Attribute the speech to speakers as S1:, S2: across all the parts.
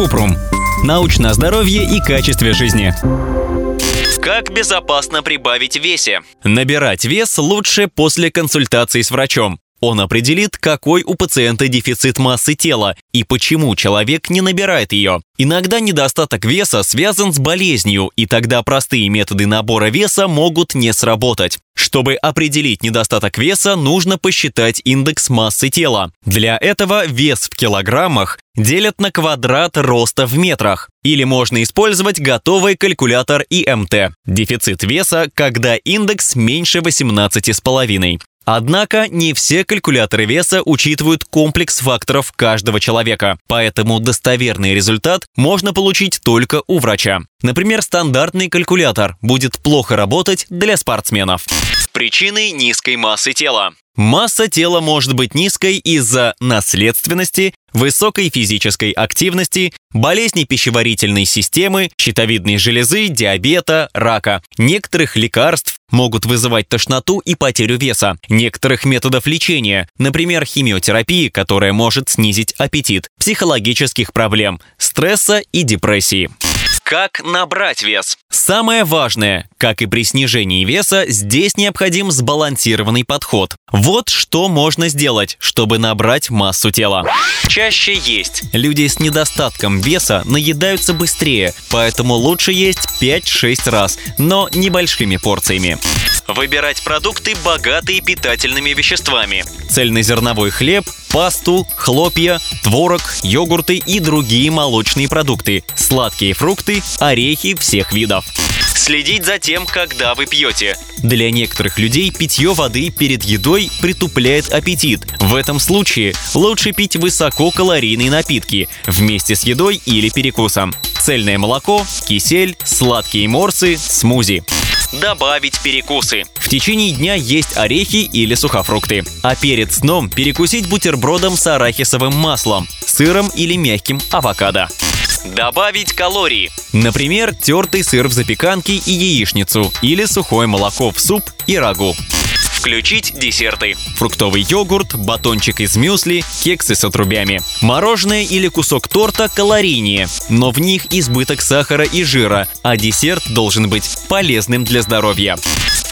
S1: Купрум. Научное здоровье и качестве жизни.
S2: Как безопасно прибавить в весе?
S1: Набирать вес лучше после консультации с врачом. Он определит, какой у пациента дефицит массы тела и почему человек не набирает ее. Иногда недостаток веса связан с болезнью, и тогда простые методы набора веса могут не сработать. Чтобы определить недостаток веса, нужно посчитать индекс массы тела. Для этого вес в килограммах делят на квадрат роста в метрах. Или можно использовать готовый калькулятор ИМТ. Дефицит веса, когда индекс меньше 18,5. Однако не все калькуляторы веса учитывают комплекс факторов каждого человека, поэтому достоверный результат можно получить только у врача. Например, стандартный калькулятор будет плохо работать для спортсменов.
S2: Причины низкой массы тела.
S1: Масса тела может быть низкой из-за наследственности, высокой физической активности, болезней пищеварительной системы, щитовидной железы, диабета, рака. Некоторых лекарств могут вызывать тошноту и потерю веса. Некоторых методов лечения, например, химиотерапии, которая может снизить аппетит, психологических проблем, стресса и депрессии.
S2: Как набрать вес?
S1: Самое важное, как и при снижении веса, здесь необходим сбалансированный подход. Вот что можно сделать, чтобы набрать массу тела.
S2: Чаще есть.
S1: Люди с недостатком веса наедаются быстрее, поэтому лучше есть 5-6 раз, но небольшими порциями.
S2: Выбирать продукты, богатые питательными веществами.
S1: Цельнозерновой хлеб, пасту, хлопья, творог, йогурты и другие молочные продукты, сладкие фрукты, орехи всех видов.
S2: Следить за тем, когда вы пьете.
S1: Для некоторых людей питье воды перед едой притупляет аппетит. В этом случае лучше пить высококалорийные напитки вместе с едой или перекусом. Цельное молоко, кисель, сладкие морсы, смузи.
S2: Добавить перекусы.
S1: В течение дня есть орехи или сухофрукты. А перед сном перекусить бутербродом с арахисовым маслом, сыром или мягким авокадо.
S2: Добавить калории.
S1: Например, тертый сыр в запеканке и яичницу или сухое молоко в суп и рагу.
S2: Включить десерты.
S1: Фруктовый йогурт, батончик из мюсли, кексы с отрубями. Мороженое или кусок торта калорийнее, но в них избыток сахара и жира, а десерт должен быть полезным для здоровья.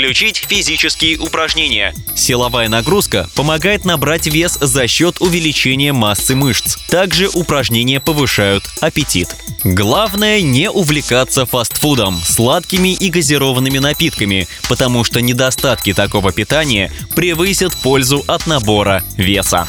S2: Включить физические упражнения.
S1: Силовая нагрузка помогает набрать вес за счет увеличения массы мышц. Также упражнения повышают аппетит. Главное не увлекаться фастфудом, сладкими и газированными напитками, потому что недостатки такого питания превысят пользу от набора веса.